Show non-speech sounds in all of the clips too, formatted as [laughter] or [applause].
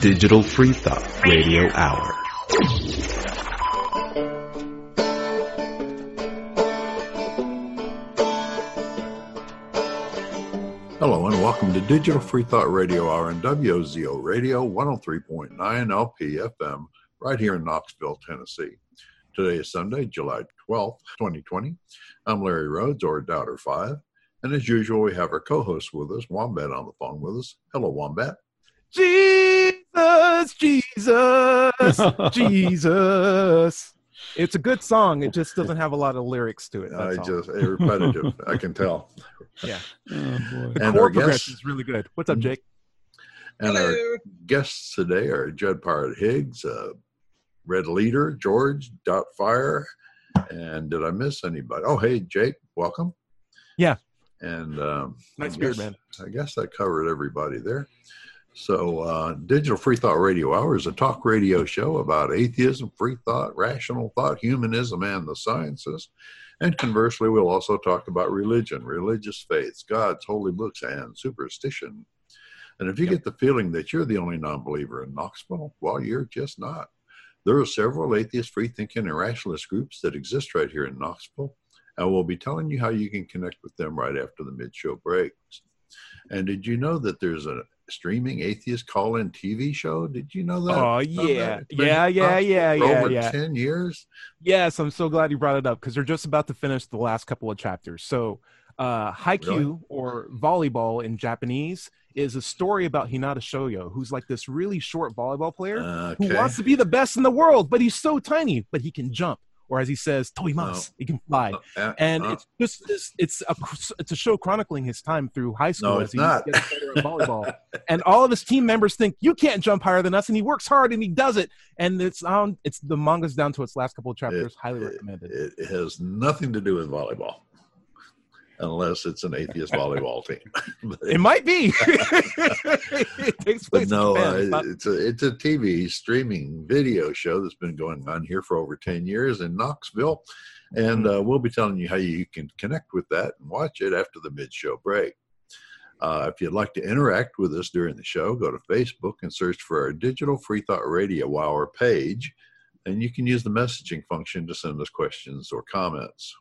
Digital Free Thought Radio Hour. Hello and welcome to Digital Free Thought Radio Hour and WOZO Radio 103.9 LP FM right here in Knoxville, Tennessee. Today is Sunday, July 12th, 2020. I'm Larry Rhodes, or Doubter 5. And as usual, we have our co host with us, Wombat, on the phone with us. Hello, Wombat. Jesus, Jesus, [laughs] Jesus. It's a good song. It just doesn't have a lot of lyrics to it. I all. just eh, repetitive. I can tell. [laughs] Yeah. Oh boy. The And chord progression guest is really good. What's up, Jake? and our guests today are Dread Pirate Higgs, uh, Red Leader, George Dot Fire, and did I miss anybody? Oh, hey, Jake, welcome. Yeah. And um, Nice I spirit, guess- man. I guess I covered everybody there. So, uh, Digital Free Thought Radio Hour is a talk radio show about atheism, free thought, rational thought, humanism, and the sciences. And conversely, we'll also talk about religion, religious faiths, gods, holy books, and superstition. And if you get the feeling that you're the only non believer in Knoxville, well, you're just not. There are several atheist, free thinking, and rationalist groups that exist right here in Knoxville, and we'll be telling you how you can connect with them right after the mid show breaks. And did you know that there's a streaming atheist call in TV show? Did you know that? Oh, yeah. that? Yeah, yeah, yeah, yeah, Over yeah. 10 years? Yes, I'm so glad you brought it up because they're just about to finish the last couple of chapters. So, uh, Haikyuu Really? or volleyball in Japanese is a story about Hinata Shoyo, who's like this really short volleyball player who Okay. wants to be the best in the world, but he's so tiny, but he can jump, or as he says, toimas, he can fly. Uh, And uh, it's just it's, it's a it's a show chronicling his time through high school No, as he not. gets better at volleyball. [laughs] and all of his team members think you can't jump higher than us, and he works hard and he does it. And it's on it's the manga's down to its last couple of chapters. Highly it, recommended. it has nothing to do with volleyball, unless it's an atheist volleyball team. [laughs] It might be. [laughs] it no, in Japan. It's uh, it's a it's a TV streaming video show that's been going on here for over ten years in Knoxville, and Mm-hmm. uh, we'll be telling you how you can connect with that and watch it after the mid show break. Uh, if you'd like to interact with us during the show, go to Facebook and search for our Digital Free Thought Radio Hour page, and you can use the messaging function to send us questions or comments.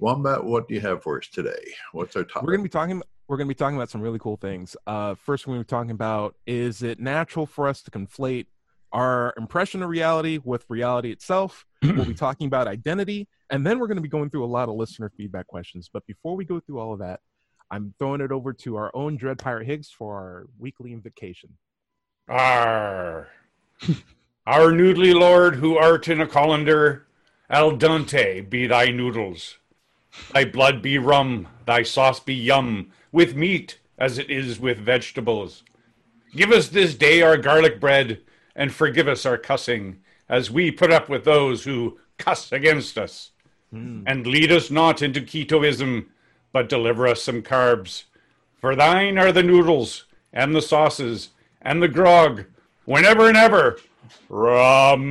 Wombat, what do you have for us today? What's our topic? we're gonna be talking. We're gonna be talking about some really cool things. Uh, first, we're gonna be talking about: is it natural for us to conflate our impression of reality with reality itself? [clears throat] we'll be talking about identity, and then we're gonna be going through a lot of listener feedback questions. But before we go through all of that, I'm throwing it over to our own Dread Pirate Higgs for our weekly invocation. Arr. Our noodly lord who art in a colander, al dente be thy noodles. Thy blood be rum, thy sauce be yum, with meat as it is with vegetables. Give us this day our garlic bread, and forgive us our cussing, as we put up with those who cuss against us. Hmm. And lead us not into ketoism, but deliver us some carbs. For thine are the noodles, and the sauces, and the grog, whenever and ever. Ramen.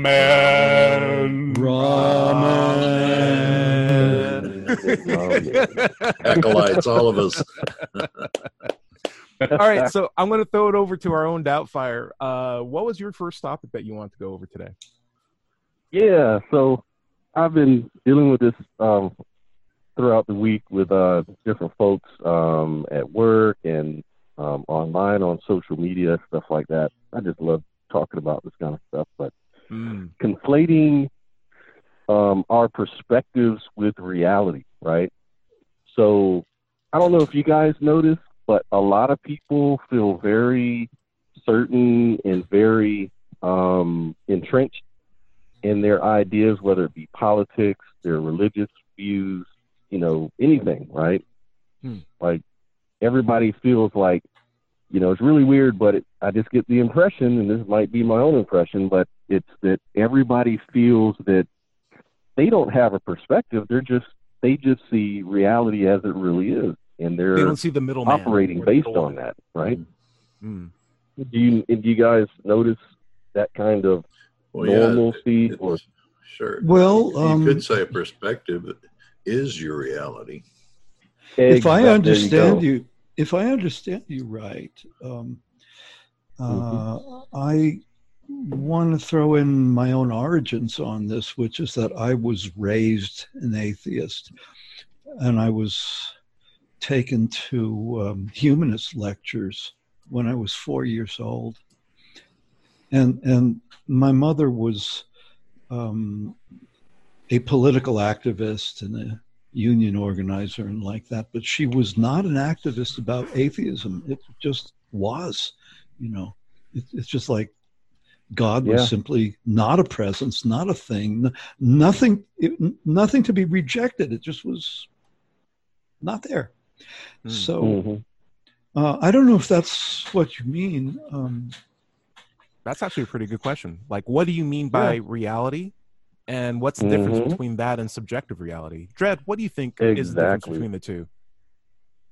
Acolytes, all of us. [laughs] all right, so I'm gonna throw it over to our own Doubtfire. Uh, what was your first topic that you want to go over today? Yeah, so I've been dealing with this um, throughout the week with uh, different folks um, at work and um, online on social media, stuff like that. I just love talking about this kind of stuff, but Mm, conflating um, our perspectives with reality, right? So I don't know if you guys noticed, but a lot of people feel very certain and very um, entrenched in their ideas, whether it be politics, their religious views, you know, anything, right? Hmm. Like everybody feels like, you know, it's really weird, but it, I just get the impression, and this might be my own impression, but it's that everybody feels that they don't have a perspective. They're just they just see reality as it really is, and they they're don't see the middleman operating based on that, right? Mm. Do you do you guys notice that kind of Well, yeah, normalcy it- or sure. Well, you um, could say a perspective is your reality. if I understand go. you, if I understand you right, um, Uh, I want to throw in my own origins on this, which is that I was raised an atheist, and I was taken to um, humanist lectures when I was four years old, and and my mother was um, a political activist and a union organizer and like that, but she was not an activist about atheism. It just was, you know. It, it's just like God was Yeah. simply not a presence, not a thing, nothing, it, nothing to be rejected. It just was not there. Hmm. So Mhm. uh, I don't know if that's what you mean. Um, That's actually a pretty good question. Like, what do you mean by reality? And what's the difference Mhm. between that and subjective reality? Dread, what do you think is the difference between the two?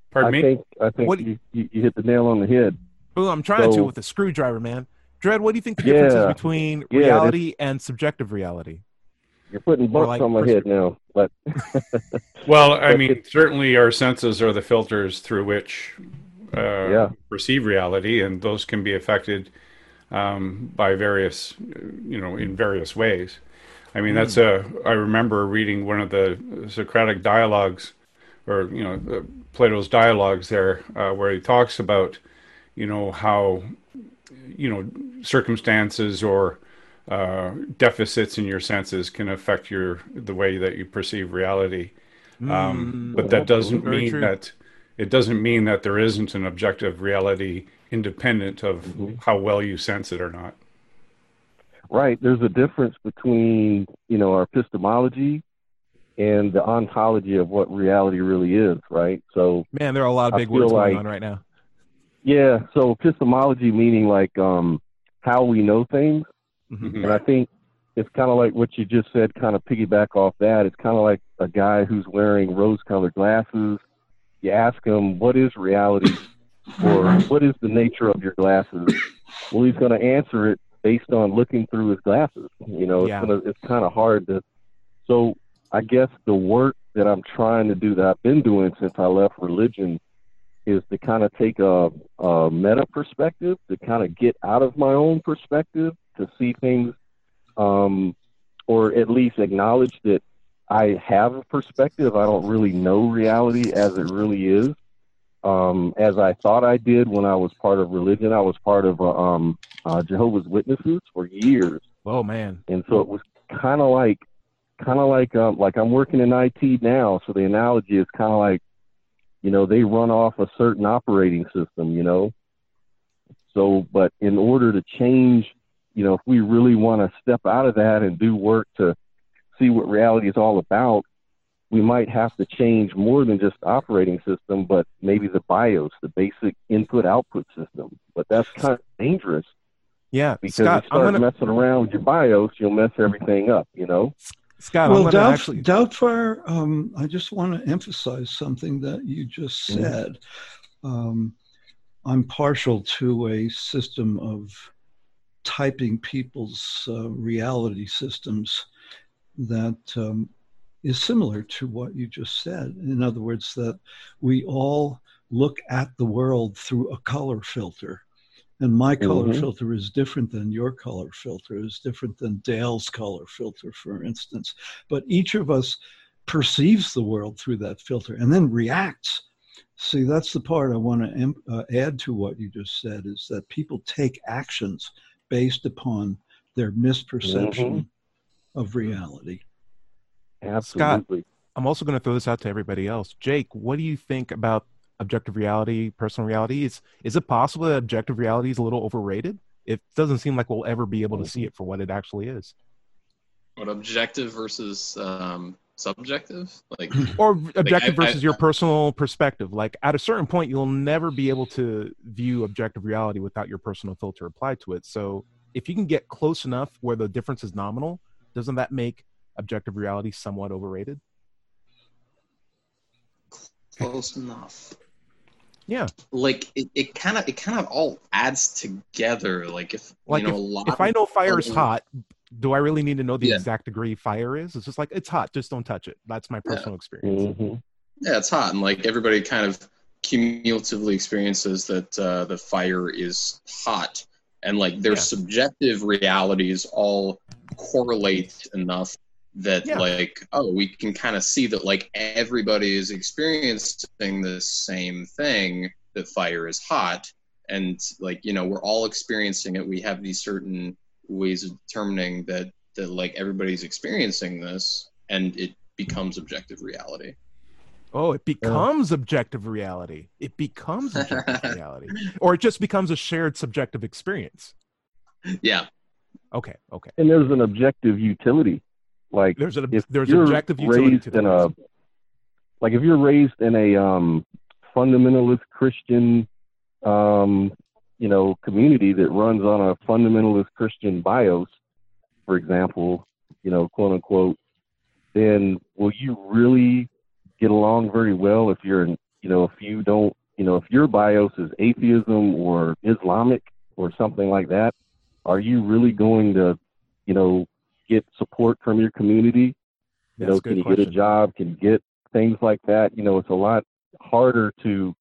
Pardon I me? think I think What- you, you, you hit the nail on the head. Well, I'm trying to with a screwdriver, man. Dread, what do you think the difference is Yeah. between Yeah, reality and subjective reality? You're putting bumps like on my pers- head now, but [laughs] Well, I mean, certainly our senses are the filters through which uh, Yeah. perceive reality, and those can be affected um, by various, uh, you know, in various ways. I mean, that's a. I remember reading one of the Socratic dialogues, or you know, uh, Plato's dialogues there, uh, where he talks about, you know, how, you know, circumstances or uh, deficits in your senses can affect your the way that you perceive reality. Um, Mm, but that doesn't mean true. that it doesn't mean that there isn't an objective reality independent of Mm-hmm. how well you sense it or not. right, there's a difference between you know our epistemology and the ontology of what reality really is, right? So Man, there are a lot of big feel words going on right now. Yeah, so epistemology meaning like um how we know things, Mhm. and I think it's kind of like what you just said, kind of piggyback off that. It's kind of like a guy who's wearing rose-colored glasses. You ask him, "What is reality?" or "What is the nature of your glasses?" Well, he's going to answer it based on looking through his glasses. You know, it's Yeah. gonna, it's kind of hard to. So, I guess the work that I'm trying to do that I've been doing since I left religion is to kind of take a, a meta perspective, to kind of get out of my own perspective, to see things, um, or at least acknowledge that I have a perspective. I don't really know reality as it really is, um, as I thought I did when I was part of religion. I was part of uh, um, uh, Jehovah's Witnesses for years, Oh man. and so it was kind of like, kind of like, um, like I'm working in IT now. So the analogy is kind of like, you know, they run off a certain operating system, you know. So, but in order to change, you know, if we really want to step out of that and do work to see what reality is all about, we might have to change more than just the operating system, but maybe the BIOS, the basic input output system. But that's kind of dangerous Yeah, because Scott, you start gonna messing around with your BIOS, you'll mess everything up, you know? Scott, well, I'm doubt, actually Doubtfire, um, I just want to emphasize something that you just Mhm. said. Um, I'm partial to a system of typing people's uh, reality systems that um, is similar to what you just said. In other words, that we all look at the world through a color filter. And my color Mhm. filter is different than your color filter, is different than Dale's color filter, for instance. But each of us perceives the world through that filter and then reacts. See, that's the part I want to em- uh, add to what you just said is that people take actions based upon their misperception of reality. Absolutely. Scott, I'm also going to throw this out to everybody else. Jake, what do you think about objective reality, personal reality? Is is it possible that objective reality is a little overrated? It doesn't seem like we'll ever be able to see it for what it actually is. What objective versus um, subjective? Like, [clears throat] Or objective I- I- versus your personal perspective. Like at a certain point, you'll never be able to view objective reality without your personal filter applied to it. So if you can get close enough where the difference is nominal, doesn't that make objective reality somewhat overrated? close enough. Yeah. Like it, it kind of it kind of all adds together. Like if Like you know a lot. If I know fire is hot, do I really need to know the Yeah. exact degree fire is? It's just like it's hot, just don't touch it. That's my Yeah. personal experience. hmm yeah, it's hot, and like everybody kind of cumulatively experiences that uh, the fire is hot. and like their Yeah. subjective realities all correlate enough that Yeah. like oh we can kind of see that like everybody is experiencing the same thing that fire is hot and like you know we're all experiencing it we have these certain ways of determining that that like everybody's experiencing this and it becomes objective reality Oh, it becomes objective reality. It becomes objective [laughs] reality, or it just becomes a shared subjective experience. yeah Okay, okay. And there's an objective utility. Like There's an if there's objective utility to a like if you're raised in a um fundamentalist Christian um you know community that runs on a fundamentalist Christian bios, for example, you know, quote unquote, then will you really get along very well if you're in you know, if you don't you know, if your bios is atheism or Islamic or something like that, are you really going to, you know, get support from your community? You That's know, can you get a job? Can you get things like that? You know, it's a lot harder to,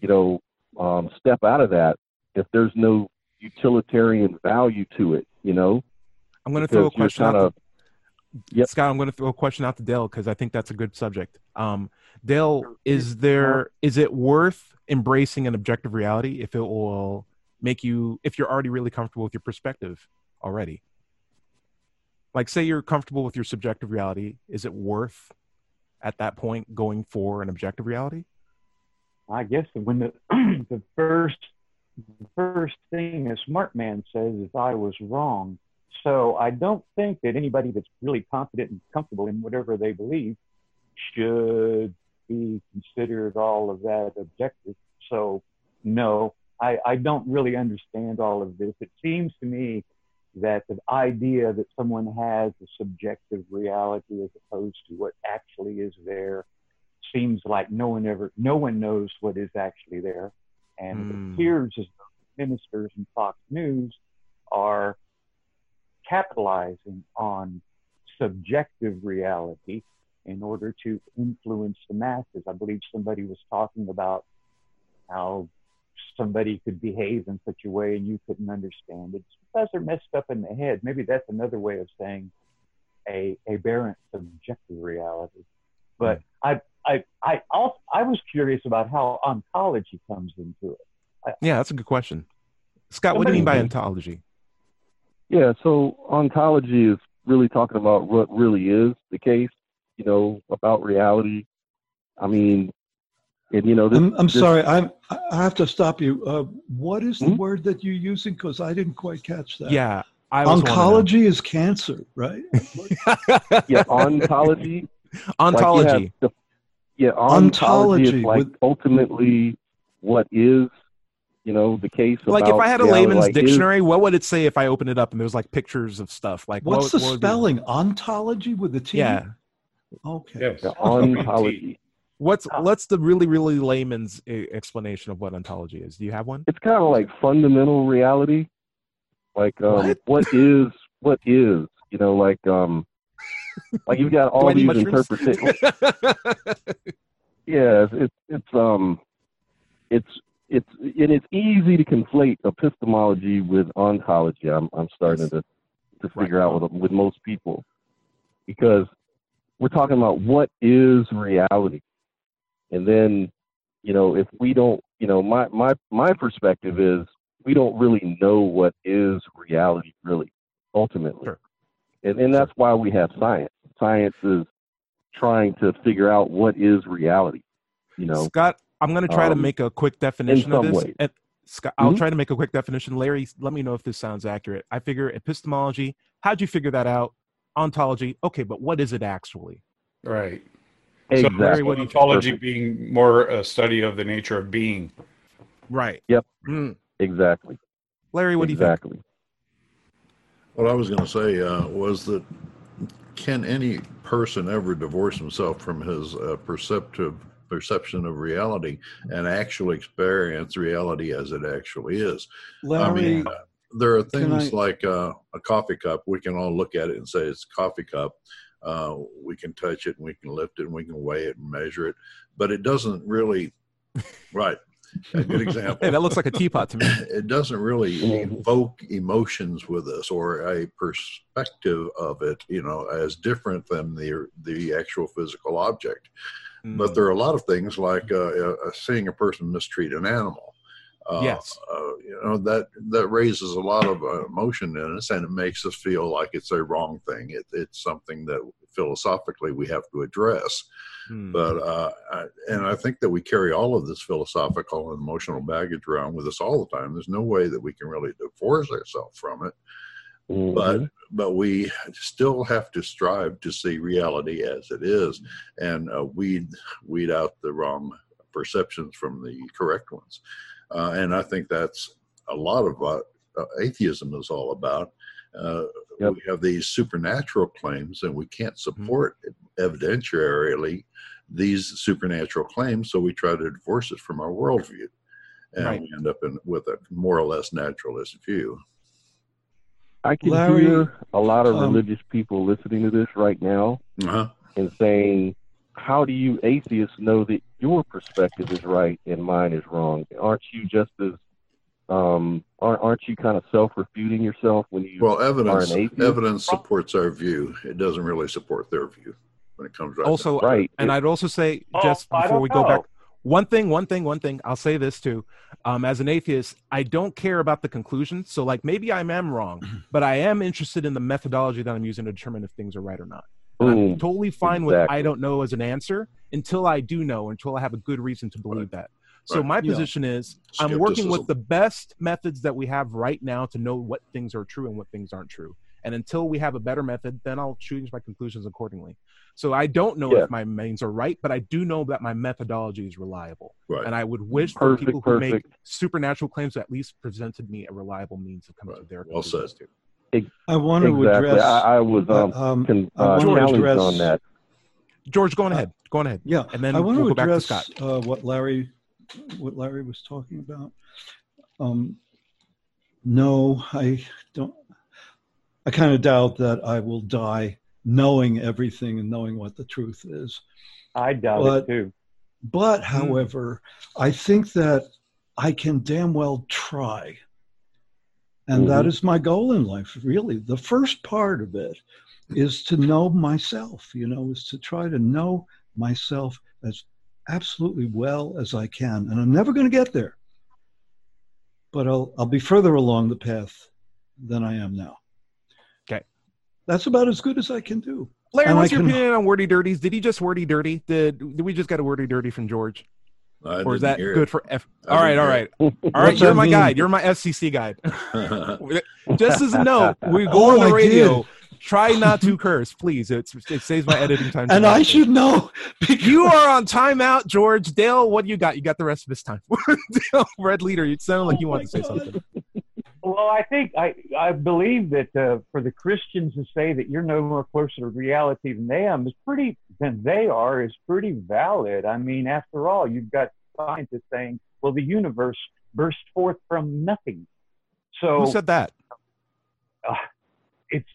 you know, um, step out of that if there's no utilitarian value to it. You know, I'm going to throw a question out. to- Yep. Scott, I'm going to throw a question out to Dale because I think that's a good subject. Um, Dale, is there is it worth embracing an objective reality if it will make you if you're already really comfortable with your perspective already? Like, say you're comfortable with your subjective reality, is it worth at that point going for an objective reality? I guess when the [clears throat] the first the first thing a smart man says is I was wrong. So I don't think that anybody that's really confident and comfortable in whatever they believe should be considered all of that objective. So no, I, I don't really understand all of this. It seems to me that the idea that someone has a subjective reality as opposed to what actually is there seems like no one ever no one knows what is actually there and Hmm. it appears as though ministers and fox news are capitalizing on subjective reality in order to influence the masses i believe somebody was talking about how somebody could behave in such a way and you couldn't understand it it's because they're messed up in the head maybe that's another way of saying a aberrant subjective reality but hmm. I, I, I, also, I was curious about how ontology comes into it. Yeah, that's a good question. Scott, what do you mean by Somebody- ontology? Yeah, so ontology is really talking about what really is the case, you know, about reality. I mean, and you know, this, I'm, I'm this- sorry. I'm, I have to stop you. Uh, what is the Hmm? word that you're using? Because I didn't quite catch that. Yeah, I Oncology is cancer, right? [laughs] Yeah, ontology. ontology. Like the, yeah, ontology, is Ontology like with- ultimately what is, you know, the case. like if I had a reality, layman's like, is- dictionary, what would it say if I opened it up and there was like pictures of stuff? Like What's what, the what would be- spelling? Ontology with the t Yeah. Okay. Yes. the ontology. What's Oh. what's the really really layman's e- explanation of what ontology is? Do you have one? It's kind of like fundamental reality. Like um, What? what is what is, you know, like um, [laughs] like you've got all these interpretations. [laughs] yeah, it's, it's it's um, it's it's and it's easy to conflate epistemology with ontology. I'm I'm starting to to Right. figure out with with most people because we're talking about what is reality, and then you know if we don't, you know, my my my perspective is we don't really know what is reality really ultimately, Sure. and and that's why we have science. Science is trying to figure out what is reality. You know, Scott, I'm going to try to um, make a quick definition of some this. ways. And Scott, I'll Mhm. try to make a quick definition. Larry, let me know if this sounds accurate. I figure epistemology. How'd you figure that out? Ontology. Okay, but what is it actually? Right. Exactly. Larry, what do you think? ontology Perfect. being more a study of the nature of being. Right. Yep. Mm. Exactly. Larry, what do you think? exactly. What I was going to say uh, was that can any person ever divorce himself from his uh, perceptive perception of reality and actually experience reality as it actually is? I Larry, mean, uh, there are things I- like uh, a coffee cup. We can all look at it and say it's a coffee cup. Uh, we can touch it and we can lift it and we can weigh it and measure it, but it doesn't really, [laughs] right? A good example. Hey, that looks like a teapot to me. [laughs] it doesn't really evoke emotions with us or a perspective of it, you know, as different than the the actual physical object. Mm. But there are a lot of things like uh, uh, seeing a person mistreat an animal. Uh, Yes. uh, you know that that raises a lot of uh, emotion in us, and it makes us feel like it's a wrong thing. It, it's something that philosophically we have to address. Mm. But uh, I, and I think that we carry all of this philosophical and emotional baggage around with us all the time. There's no way that we can really divorce ourselves from it. But Mhm. but we still have to strive to see reality as it is, and uh, weed weed out the wrong perceptions from the correct ones. Uh, and I think that's a lot of what uh, atheism is all about. Uh, Yep. We have these supernatural claims, and we can't support evidentiarily these supernatural claims, so we try to divorce it from our worldview, and Right. we end up in, with a more or less naturalist view. I can Larry, hear a lot of um, religious people listening to this right now Uh-huh. and saying, "How do you atheists know that your perspective is right and mine is wrong? Aren't you just as um, aren't, aren't you kind of self-refuting yourself when you Well, evidence an atheist? evidence supports our view. It doesn't really support their view when it comes right. also, right? and it- I'd also say Oh, just I before we go know. back, one thing, one thing, one thing. I'll say this too. Um, as an atheist, I don't care about the conclusion. So, like, maybe I am wrong, [clears throat] but I am interested in the methodology that I'm using to determine if things are right or not. And I'm totally fine with I don't know as an answer until I do know, until I have a good reason to believe that. So Right. my Yeah. position is I'm working with the best methods that we have right now to know what things are true and what things aren't true. And until we have a better method, then I'll change my conclusions accordingly. So I don't know Yeah. if my mains are right, but I do know that my methodology is reliable. Right. And I would wish for Perfect, people who make supernatural claims to at least presented me a reliable means of coming Right. to their Well conclusions too. I want to exactly. address. I, I was um, um, con- uh, want to challenged address- on that. George, go on ahead. Go on ahead. Yeah, And then I want we'll to go back to address Scott. uh, what Larry, what Larry was talking about. Um, no, I don't. I kind of doubt that I will die knowing everything and knowing what the truth is. I doubt But- it too. But, however, I think that I can damn well try. And that Mhm. is my goal in life, really. The first part of it is to know myself, you know, is to try to know myself as absolutely well as I can. And I'm never going to get there. But I'll, I'll be further along the path than I am now. Okay. That's about as good as I can do. Larry, And I what's your can- opinion on wordy dirties? Did he just wordy dirty? Did did we just get a wordy dirty from George? I or is that good it. for F? I All right, didn't all hear right, all right. You're my mean? guide. You're my FCC guide. [laughs] Just as a note, we go Oh, on the radio. Try not to curse, please. It's, it saves my editing time. And I should know. Because You are on timeout, George. Dale, what do you got? You got the rest of this time. [laughs] Dale, Red Leader, you sounded like you Oh wanted to say God. something. Well, I think I I believe that uh, for the Christians to say that you're no more closer to reality than they am is pretty than they are is pretty valid. I mean, after all, you've got scientists saying, "Well, the universe burst forth from nothing." So Who said that? it's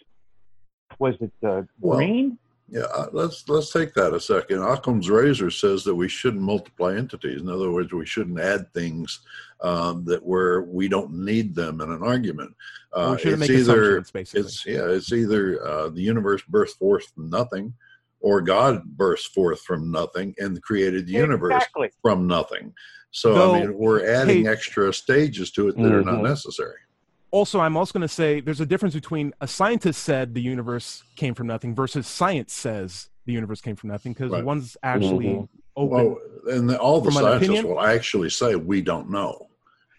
was it uh, Well, green? Yeah, uh, let's let's take that a second. Occam's razor says that we shouldn't multiply entities. In other words, we shouldn't add things um, that where we don't need them in an argument. Uh, we shouldn't it's make either assumptions, basically. it's yeah, it's either uh, the universe burst forth from nothing, or God burst forth from nothing and created the universe Exactly. from nothing. So Though, I mean, we're adding hey- extra stages to it that are not Mhm. necessary. also i'm also going to say there's a difference between a scientist said the universe came from nothing versus science says the universe came from nothing because Right. one's actually Mhm. open Well, and the, all the scientists will actually say we don't know.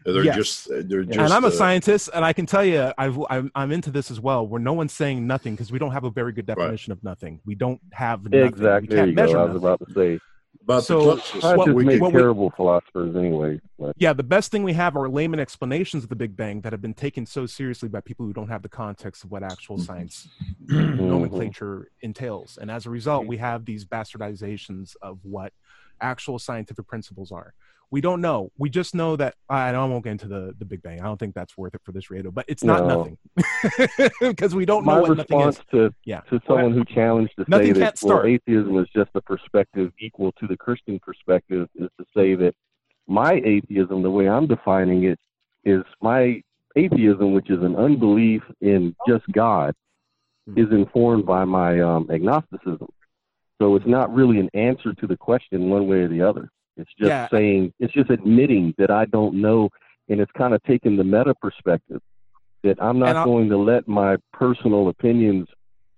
They're Yes. just they're just. and i'm a uh, scientist and i can tell you I've, I'm, I'm into this as well where no one's saying nothing because we don't have a very good definition of nothing we don't have nothing. Exactly. we There can't measure I was nothing. about to say. But So, the what we- make what we- terrible philosophers anyway. But yeah the best thing we have are layman explanations of the big bang that have been taken so seriously by people who don't have the context of what actual Mm-hmm. science Mhm. [clears throat] nomenclature entails. And as a result, we have these bastardizations of what actual scientific principles are. We don't know. We just know that I I won't get into the, the Big Bang. I don't think that's worth it for this radio, but it's not No. nothing [laughs] because we don't know my what nothing response is. to Yeah. to someone who challenged to Nothing say that well, atheism is just a perspective equal to the Christian perspective is to say that my atheism, the way I'm defining it, is my atheism, which is an unbelief in just God, is informed by my um, agnosticism. So it's not really an answer to the question one way or the other. It's just Yeah. saying, it's just admitting that I don't know, and it's kind of taking the meta perspective that I'm not going to let my personal opinions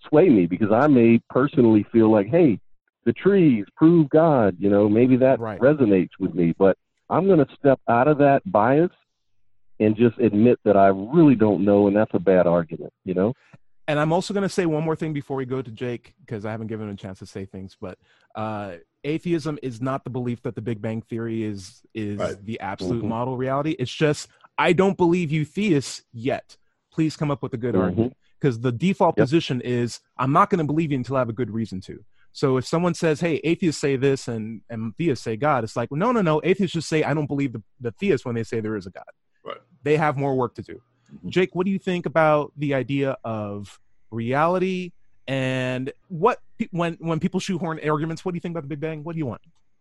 sway me because I may personally feel like, hey, the trees prove God, you know, maybe that Right. resonates with me, but I'm going to step out of that bias and just admit that I really don't know, and that's a bad argument, you know? And I'm also going to say one more thing before we go to Jake because I haven't given him a chance to say things. But uh, atheism is not the belief that the Big Bang Theory is is Right. the absolute Mhm. model reality. It's just I don't believe you theists yet. Please come up with a good Mhm. argument because the default Yep. position is I'm not going to believe you until I have a good reason to. So if someone says, "Hey, atheists say this," and and theists say God, it's like, no, no, no. Atheists just say I don't believe the the theists when they say there is a God. Right. They have more work to do. Jake, what do you think about the idea of reality and what when when people shoehorn arguments? What do you think about the Big Bang? What do you want?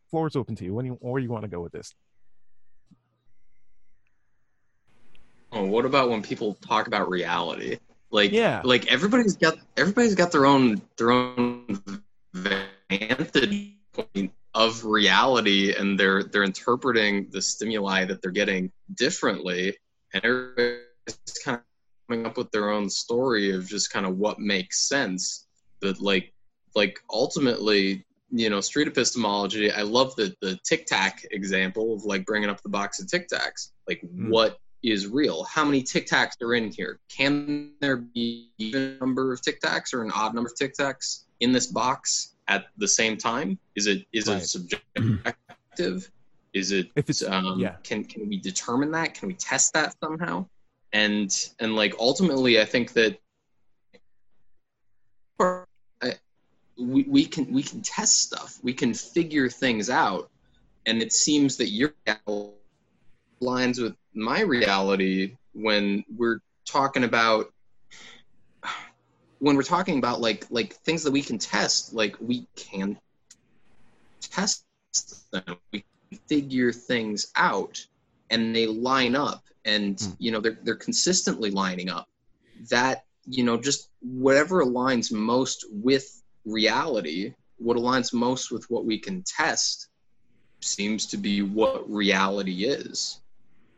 Floor is open to you. When you where you want to go with this? Oh, what about when people talk about reality? Like, Yeah. like everybody's got everybody's got their own their own vantage point of reality, and they're they're interpreting the stimuli that they're getting differently, and everybody's kind of coming up with their own story of just kind of what makes sense. That like like ultimately you know street epistemology i love the the tic tac example of like bringing up the box of tic tacs like Mm. what is real how many tic tacs are in here can there be even number of tic tacs or an odd number of tic tacs in this box at the same time is it is Right. it subjective is it If it's- um yeah. can can we determine that can we test that somehow and and like ultimately i think that I, we, we can we can test stuff. We can figure things out. And it seems that your lines with my reality when we're talking about when we're talking about like like things that we can test like we can test them. We can figure things out and they line up and Hmm. you know they're they're consistently lining up that you know just whatever aligns most with reality what aligns most with what we can test seems to be what reality is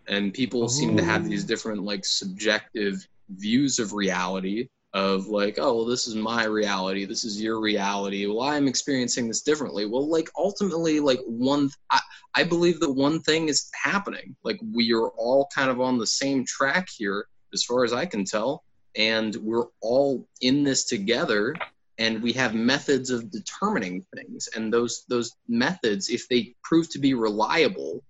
and people seem to have these different like subjective views of reality of like oh well this is my reality. This is your reality. Well i'm experiencing this differently. Well like ultimately like one i, I believe that one thing is happening. Like we are all kind of on the same track here as far as i can tell and we're all in this together and we have methods of determining things. And those those methods if they prove to be reliable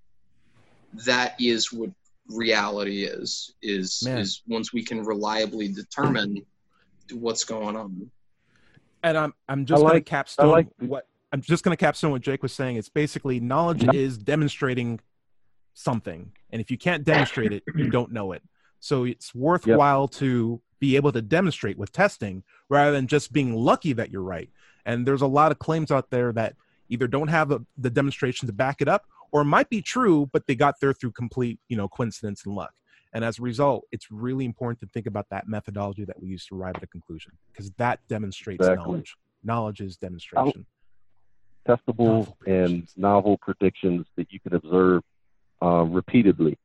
that is what reality is is Man. is once we can reliably determine what's going on And I'm I'm just I gonna capstone like- what I'm just gonna capstone what Jake was saying. It's basically knowledge is demonstrating something, and if you can't demonstrate it, you don't know it. So it's worthwhile to be able to demonstrate with testing rather than just being lucky that you're right. And there's a lot of claims out there that either don't have a, the demonstration to back it up, or it might be true, but they got there through complete, you know, coincidence and luck. And as a result, it's really important to think about that methodology that we use to arrive at a conclusion because that demonstrates Exactly. knowledge. Knowledge is demonstration. Testable Novel and novel predictions that you can observe uh, repeatedly.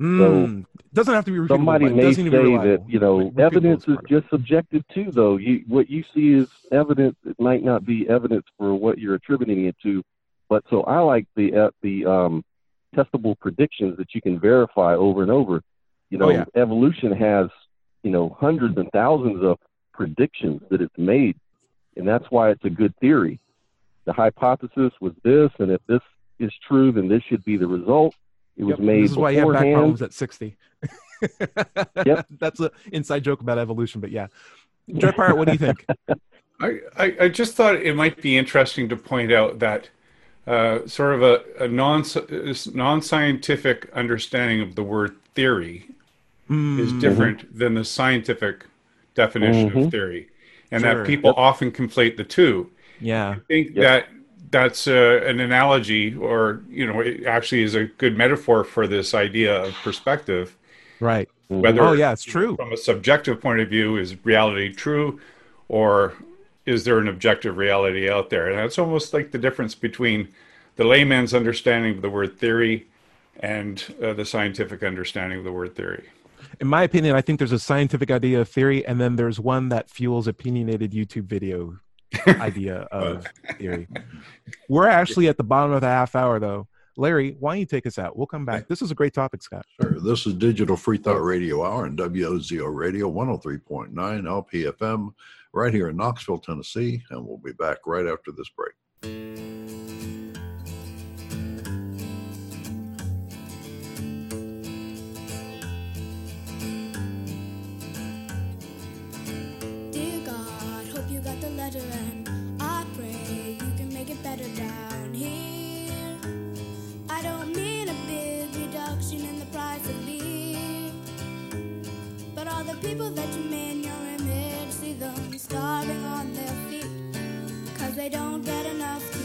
Mm, doesn't have to be Somebody may say that you know evidence is it. just subjective too, though. You what you see is evidence. It might not be evidence for what you're attributing it to, but so I like the uh, the um, testable predictions that you can verify over and over. You know, Oh, yeah. evolution has you know hundreds and thousands of predictions that it's made, and that's why it's a good theory. The hypothesis was this, and if this is true, then this should be the result. It was Yep, made This is why you have back problems at 60. [laughs] Yep. That's an inside joke about evolution, but yeah. Dread Pirate, what do you think? [laughs] I, I, I just thought it might be interesting to point out that uh, sort of a, a non non scientific understanding of the word theory is Hmm, different than the scientific definition Mhm. of theory, and Sure. that people Yep. often conflate the two. Yeah. I think Yep. that that's uh, an analogy, or you know, it actually is a good metaphor for this idea of perspective. Right. Whether, Oh, yeah, it's true. From a subjective point of view, is reality true, or is there an objective reality out there? And it's almost like the difference between the layman's understanding of the word theory and uh, the scientific understanding of the word theory. In my opinion, I think there's a scientific idea of theory, and then there's one that fuels opinionated YouTube video [laughs] idea of theory. We're actually at the bottom of the half hour, though. Larry, why don't you take us out? We'll come back. This is a great topic, Scott. Sure. This is Digital Free Thought Radio Hour on WOZO Radio 103.9 LPFM right here in Knoxville, Tennessee. And we'll be back right after this break. People that you made your image, see them starving on their feet, cause they don't get enough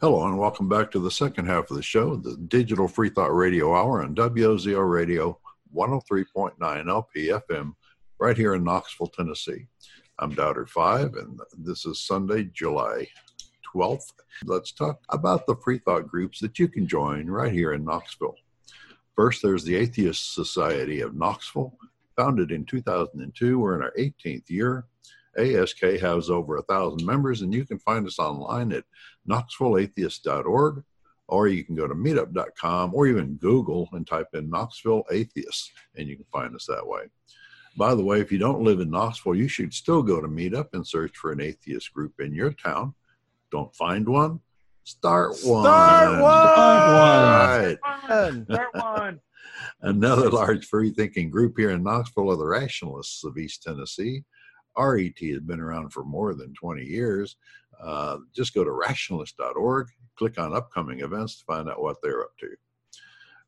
Hello, and welcome back to the second half of the show, the Digital Free Thought Radio Hour on WOZO Radio 103.9 LPFM, right here in Knoxville, Tennessee. I'm Doubter 5, and this is Sunday, July 12th. Let's talk about the free thought groups that you can join right here in Knoxville. First, there's the Atheist Society of Knoxville, founded in 2002. We're in our 18th year. ASK has over a thousand members, and you can find us online at knoxvilleatheist.org, or you can go to meetup.com, or even Google and type in Knoxville Atheists, and you can find us that way. By the way, if you don't live in Knoxville, you should still go to Meetup and search for an atheist group in your town. Don't find one? Start one. Start one. Right. Start one. [laughs] Another large free thinking group here in Knoxville are the Rationalists of East Tennessee. RET has been around for more than 20 years. Uh, just go to rationalist.org, click on upcoming events to find out what they're up to.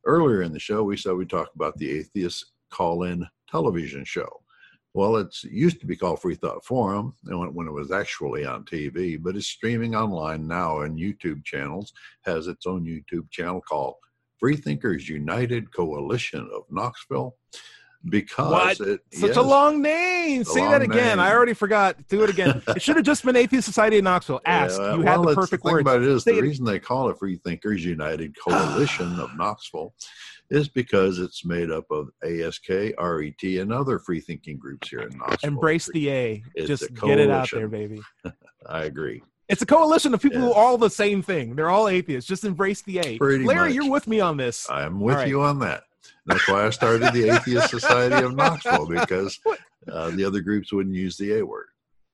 Earlier in the show, we said we talked about the Atheist Call In television show. Well, it used to be called Free Thought Forum when, it was actually on TV, but it's streaming online now and YouTube channels, has its own YouTube channel called Freethinkers United Coalition of Knoxville. Because it Such yes, a long name. A Say long that again. I already forgot. Do it again. [laughs] it should have just been Atheist Society of Knoxville. Ask. Yeah, you had the perfect words. about it is Say the it- reason they call it Free Thinkers United [sighs] Coalition of Knoxville is because it's made up of ASK, RET, and other free thinking groups here in Knoxville. Embrace the A. It's Just get it out there, baby. [laughs] I agree. It's a coalition of people who are all the same thing. They're all atheists. Just embrace the A. Pretty Larry, much. you're with me on this. I'm with right. you on that. That's why I started the Atheist Society of Knoxville because [laughs] uh, the other groups wouldn't use the A word.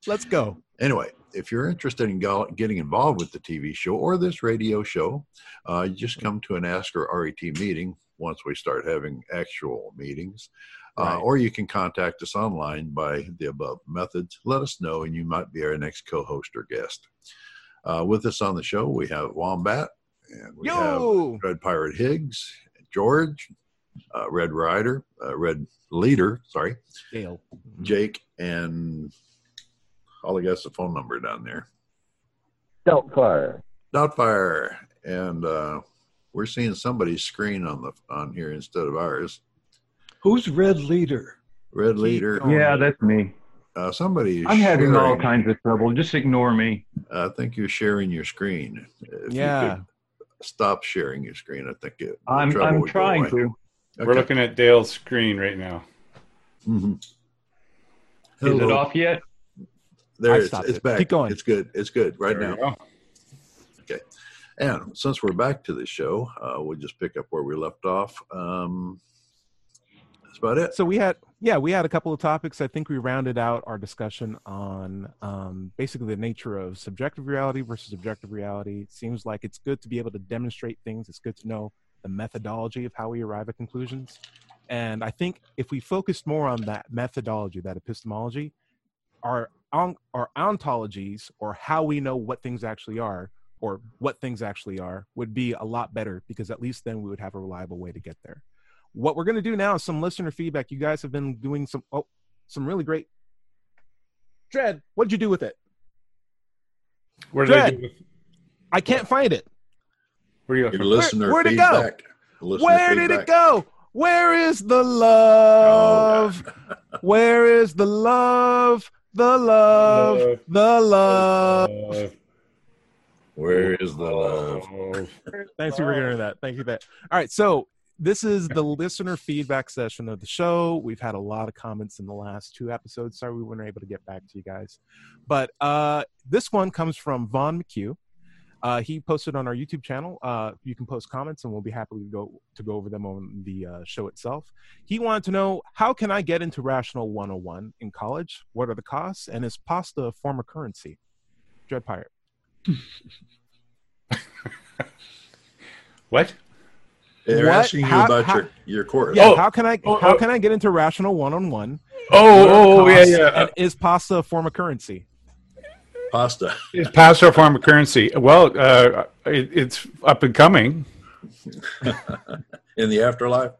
Let's go. Anyway, if you're interested in getting involved with the TV show or this radio show, uh, just come to an Ask or RET meeting once we start having actual meetings. Uh, Right. or you can contact us online by the above methods. Let us know, and you might be our next co host or guest. Uh, with us on the show, we have Wombat, and we have Yo, Dread Pirate Higgs, George, uh, Red Rider, uh, Red Leader, sorry, Dale. Jake, and all I got's the phone number down there. Doubtfire. Doubtfire, and uh, we're seeing somebody's screen on the on here instead of ours. Who's Red Leader? Red Leader. Yeah, that's me. uh, somebody. I'm having all kinds of trouble. Just ignore me. I think you're sharing your screen. If you Yeah. could stop sharing your screen. I think it. I'm I'm trying away. To. We're looking at Dale's screen right now. Mhm. Is it off yet? There, I it's, stopped it's it. back. Keep going. It's good. It's good right There now. we go. And since we're back to the show, uh, we'll just pick up where we left off. Um, that's about it. So we had, yeah, we had a couple of topics. I think we rounded out our discussion on um, basically the nature of subjective reality versus objective reality. It seems like it's good to be able to demonstrate things. It's good to know the methodology of how we arrive at conclusions. And I think if we focused more on that methodology, that epistemology, our on, our ontologies or how we know what things actually are or what things actually are would be a lot better because at least then we would have a reliable way to get there what we're going to do now is some listener feedback. You guys have been doing some oh some really great. Dread, what'd you do with it? Where did I Dread. do with, I can't find it. Where do you Your listener where'd it go? Listener Where did it go? Where is the Oh, love? God. Where is the love? The love, Love. the love. Where is the love? oh, Thanks for figuring that. Thank you. That. All right. So this is the listener feedback session of the show. We've had a lot of comments in the last two episodes. Sorry we weren't able to get back to you guys, but uh, this one comes from Vaughn McHugh. Uh, he posted on our YouTube channel. Uh, you can post comments, and we'll be happy to go to go over them on the uh, show itself. He wanted to know how can I get into Rational 101 in college? What are the costs? And is pasta a form of currency? Dread Pirate. [laughs] what? They're What? asking you How- about how- your, your course. Yeah, Oh, how can I oh, how oh. can I get into Rational One on One? Oh, oh, yeah, yeah. And is pasta a form of currency? Pasta. It's pasta our form of currency. Well, uh, it, it's up and coming In the afterlife?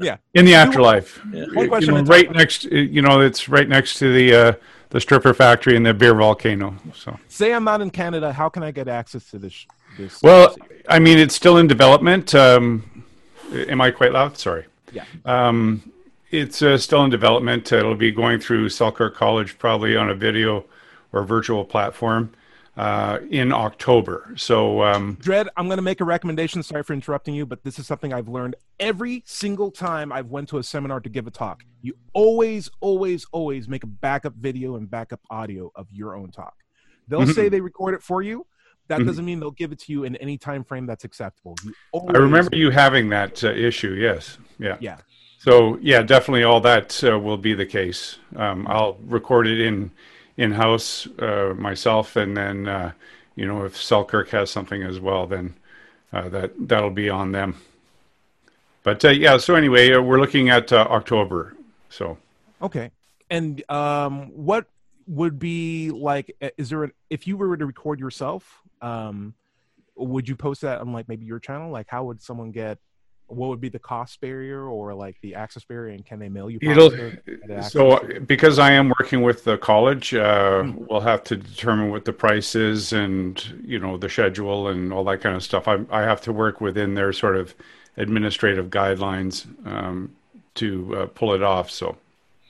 Yeah, in the afterlife. Yeah. One You question know, right next, you know, it's right next to the uh, the stripper factory and the beer volcano. So, Say I'm not in Canada. How can I get access to this? this well, I mean, it's still in development. Um, am I quite loud? Sorry. Yeah. Um, it's uh, still in development. It'll be going through Selkirk College probably on a video or virtual platform uh, in October. So, um, Dread, I'm going to make a recommendation. Sorry for interrupting you, but this is something I've learned every single time I've went to a seminar to give a talk. You always, always, always make a backup video and backup audio of your own talk. They'll Mhm. say they record it for you. That Mhm. doesn't mean they'll give it to you in any time frame that's acceptable. I remember you having that uh, issue. Yes. Yeah. Yeah. So yeah, definitely all that uh, will be the case. Um, I'll record it in in house uh, myself, and then uh, you know if Selkirk has something as well, then uh, that that'll be on them. But uh, yeah, so anyway, uh, we're looking at uh, October. So Okay. And um, what would be like? Is there an, if you were to record yourself? Um, would you post that on like maybe your channel? Like, how would someone get? What would be the cost barrier or like the access barrier? And can they mail you? it'll pasta to get access so to because I am working with the college, uh, we'll have to determine what the price is and you know the schedule and all that kind of stuff. I I have to work within their sort of administrative guidelines um, to uh, pull it off. So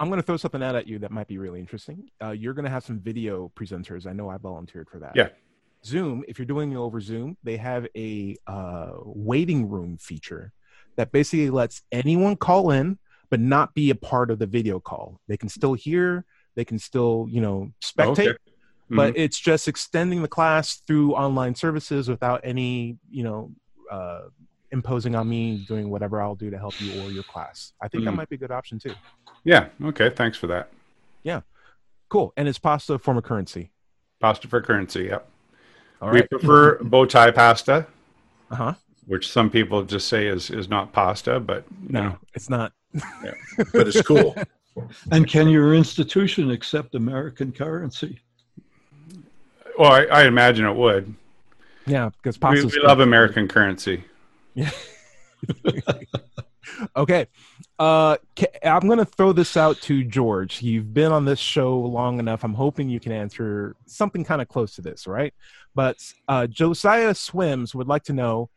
I'm going to throw something out at you that might be really interesting. Uh, you're going to have some video presenters. I know I volunteered for that. Yeah. Zoom, if you're doing it over Zoom, they have a uh, waiting room feature that basically lets anyone call in, but not be a part of the video call. They can still hear, they can still, you know, spectate, Okay. but it's just extending the class through online services without any you know uh, imposing on me doing whatever i'll do to help you or your class i think that Mm. might be a good option too Yeah. Okay. Thanks for that. Yeah. Cool and it's pasta a form of currency Pasta for currency. Yep. all we prefer [laughs] bow tie pasta, uh-huh which some people just say is is not pasta, but you no know, it's not [laughs] But it's cool. And can your institution accept American currency? well, I, I imagine it would. yeah because We, pasta we love American currency. Yeah. [laughs] okay uh i'm gonna throw this out to george you've been on this show long enough i'm hoping you can answer something kind of close to this right but uh josiah swims would like to know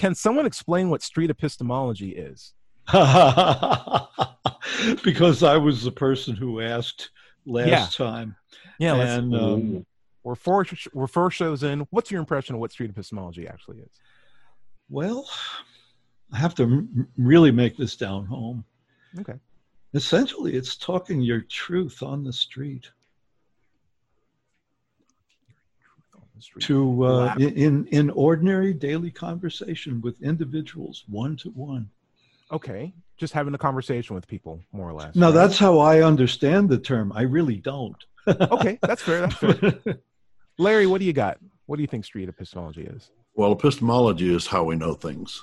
can someone explain what street epistemology is [laughs] because I was the person who asked last Yeah. time. yeah and um, we're four we're four shows in what's your impression of what street epistemology actually is well, I have to m- really make this down home. okay Essentially, it's talking your truth on the street to uh, in- in in ordinary daily conversation with individuals, one to one. okay just having a conversation with people more or less Now, right? that's how I understand the term. I really don't. [laughs] okay that's fair that's fair [laughs] larry what do you got what do you think street epistemology is Well, epistemology is how we know things.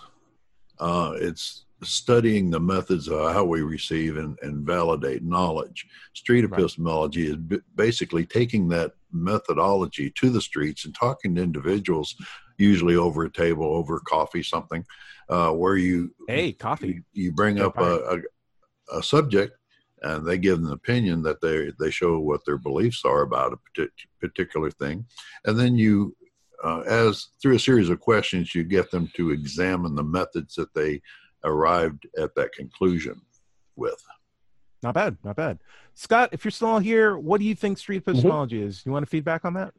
Uh, it's studying the methods of how we receive and, and validate knowledge. Street Right. epistemology is b- basically taking that methodology to the streets and talking to individuals, usually over a table, over coffee, something, uh, where you hey coffee you, you bring up a, a, a subject and they give an opinion that they they show what their beliefs are about a partic- particular thing and then you uh, as through a series of questions you get them to examine the methods that they arrived at that conclusion with Not bad, not bad. Scott, if you're still here, what do you think street epistemology is? You want to feedback on that?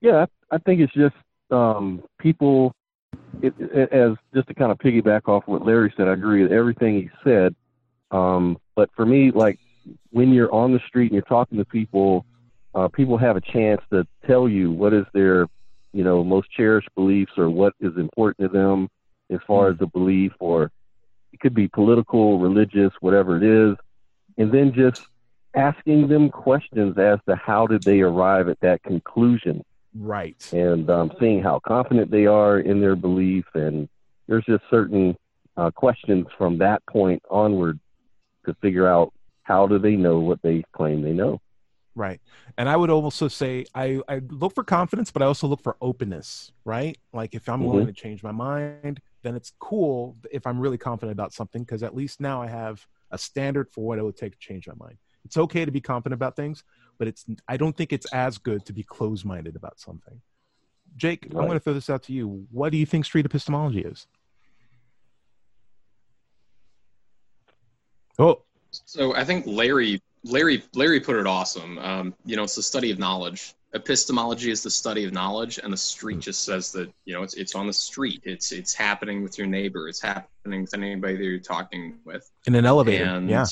Yeah, I I think it's just um, people. It, it, as just to kind of piggyback off what Larry said, I agree with everything he said. Um, but for me, like when you're on the street and you're talking to people, uh, people have a chance to tell you what is their, you know, most cherished beliefs or what is important to them as far as the belief, or it could be political, religious, whatever it is, and then just asking them questions as to how did they arrive at that conclusion Right. and um, seeing how confident they are in their belief. And there's just certain uh, questions from that point onward to figure out how do they know what they claim they know. Right. And I would also say I, I look for confidence, but I also look for openness, right? Like if I'm willing to change my mind, then it's cool if I'm really confident about something because at least now I have a standard for what it would take to change my mind. It's okay to be confident about things, but it's I don't think it's as good to be closed-minded about something. Jake, I'm going to throw this out to you. What do you think street epistemology is? Oh, So I think Larry Larry Larry put it awesome. Um, you know, it's the study of knowledge. Epistemology is the study of knowledge, and the street just says that you know it's it's on the street. It's it's happening with your neighbor. It's happening with anybody that you're talking with. in an elevator. And yeah.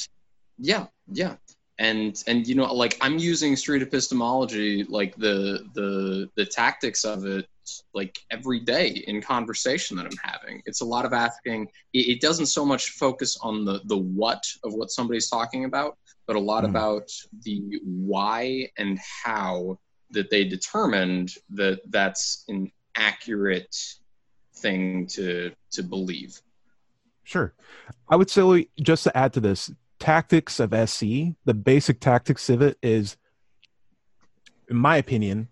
yeah, yeah. And and you know, like I'm using street epistemology, like the the the tactics of it, like every day in conversation that I'm having. It's a lot of asking. It, it doesn't so much focus on the the what of what somebody's talking about, but a lot Mm. about the why and how that they determined that that's an accurate thing to to believe. Sure. I would say, just to add to this, tactics of SE, the basic tactics of it is, in my opinion,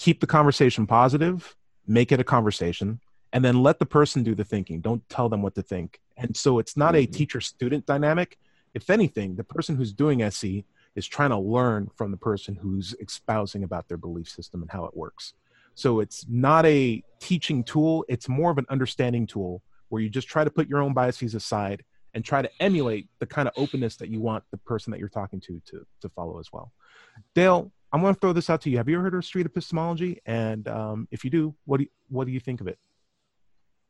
keep the conversation positive, make it a conversation, and then let the person do the thinking. Don't tell them what to think. And so it's not a mm-hmm. teacher student dynamic. If anything, the person who's doing SE is trying to learn from the person who's espousing about their belief system and how it works. So it's not a teaching tool, it's more of an understanding tool where you just try to put your own biases aside and try to emulate the kind of openness that you want the person that you're talking to to, to follow as well. Dale, I'm going to throw this out to you. Have you ever heard of street epistemology? And um, if you do, what do you, what do you think of it?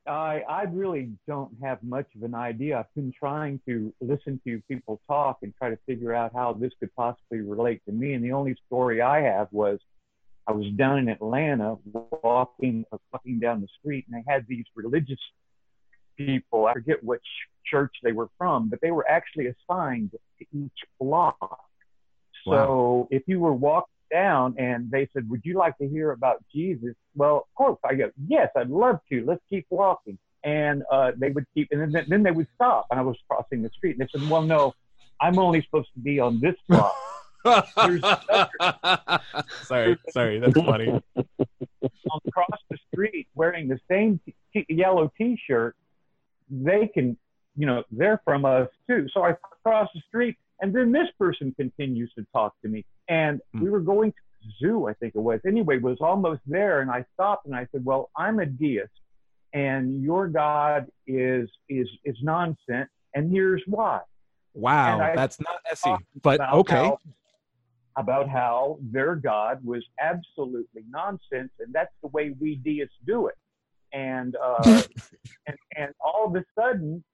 I I really don't have much of an idea. I've been trying to listen to people talk and try to figure out how this could possibly relate to me. And the only story I have was I was down in Atlanta walking walking down the street, and I had these religious people. I forget which church they were from, but they were actually assigned to each block. So if you were walking down and they said, "Would you like to hear about Jesus?" Well, of course. I go, "Yes, I'd love to. Let's keep walking." And uh, they would keep, and then, then they would stop, and I was crossing the street, and they said, "Well, no, I'm only supposed to be on this block." [laughs] Sorry, sorry, that's funny. [laughs] across the street wearing the same t- yellow T-shirt, they can, you know, they're from us too. So I cross the street, and then this person continues to talk to me, and Hmm. we were going to the zoo, I think it was. Anyway, was almost there, and I stopped and I said, "Well, I'm a deist, and your God is is is nonsense, and here's why." Wow, that's not SE, but about okay. how- about how their God was absolutely nonsense, and that's the way we deists do it. And uh, [laughs] and and all of a sudden,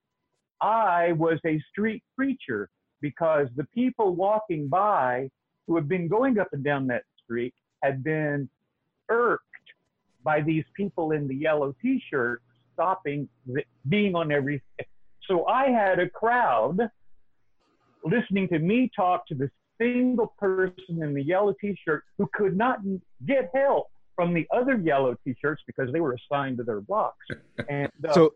I was a street preacher because the people walking by who had been going up and down that street had been irked by these people in the yellow t-shirts stopping, th- being on every. So I had a crowd listening to me talk to the single person in the yellow t-shirt who could not get help from the other yellow t-shirts because they were assigned to their blocks. [laughs] And uh, So,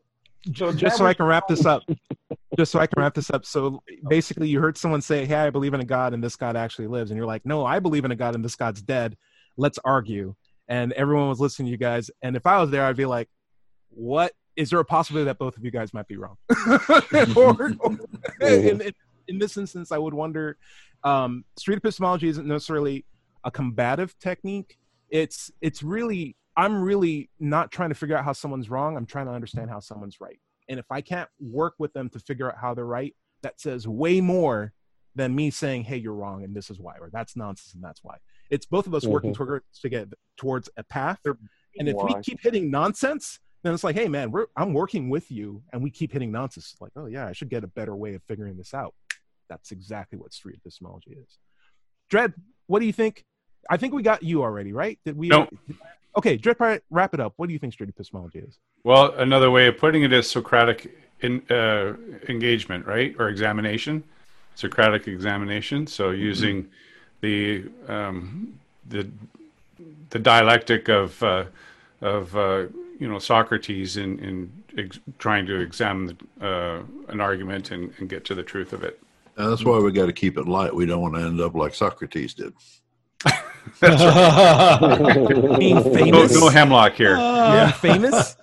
so just that so I can wrap this up, [laughs] just so I can wrap this up. So basically, you heard someone say, "Hey, I believe in a God, and this God actually lives," and you're like, "No, I believe in a God, and this God's dead. Let's argue." And everyone was listening to you guys. And if I was there, I'd be like, "What is there a possibility that both of you guys might be wrong?" [laughs] or, or- [laughs] in, in, in this instance, I would wonder. Um, street epistemology isn't necessarily a combative technique. It's it's really I'm really not trying to figure out how someone's wrong. I'm trying to understand how someone's right. And if I can't work with them to figure out how they're right, that says way more than me saying, "Hey, you're wrong, and this is why," or "That's nonsense, and that's why." It's both of us working Mhm. towards to get towards a path. And if we keep hitting nonsense, then it's like, "Hey, man, we're I'm working with you, and we keep hitting nonsense." It's like, "Oh yeah, I should get a better way of figuring this out." That's exactly what street epistemology is. Dread, what do you think? I think we got you already, right? Did we? No. Okay, Dread, wrap it up. What do you think street epistemology is? Well, another way of putting it is Socratic in, uh, engagement, right, or examination, Socratic examination. So using the um, the the dialectic of uh, of uh, you know Socrates in in ex- trying to examine uh, an argument and, and get to the truth of it. And that's why we got to keep it light. We don't want to end up like Socrates did. Being No, famous. no hemlock here. Being [laughs] famous.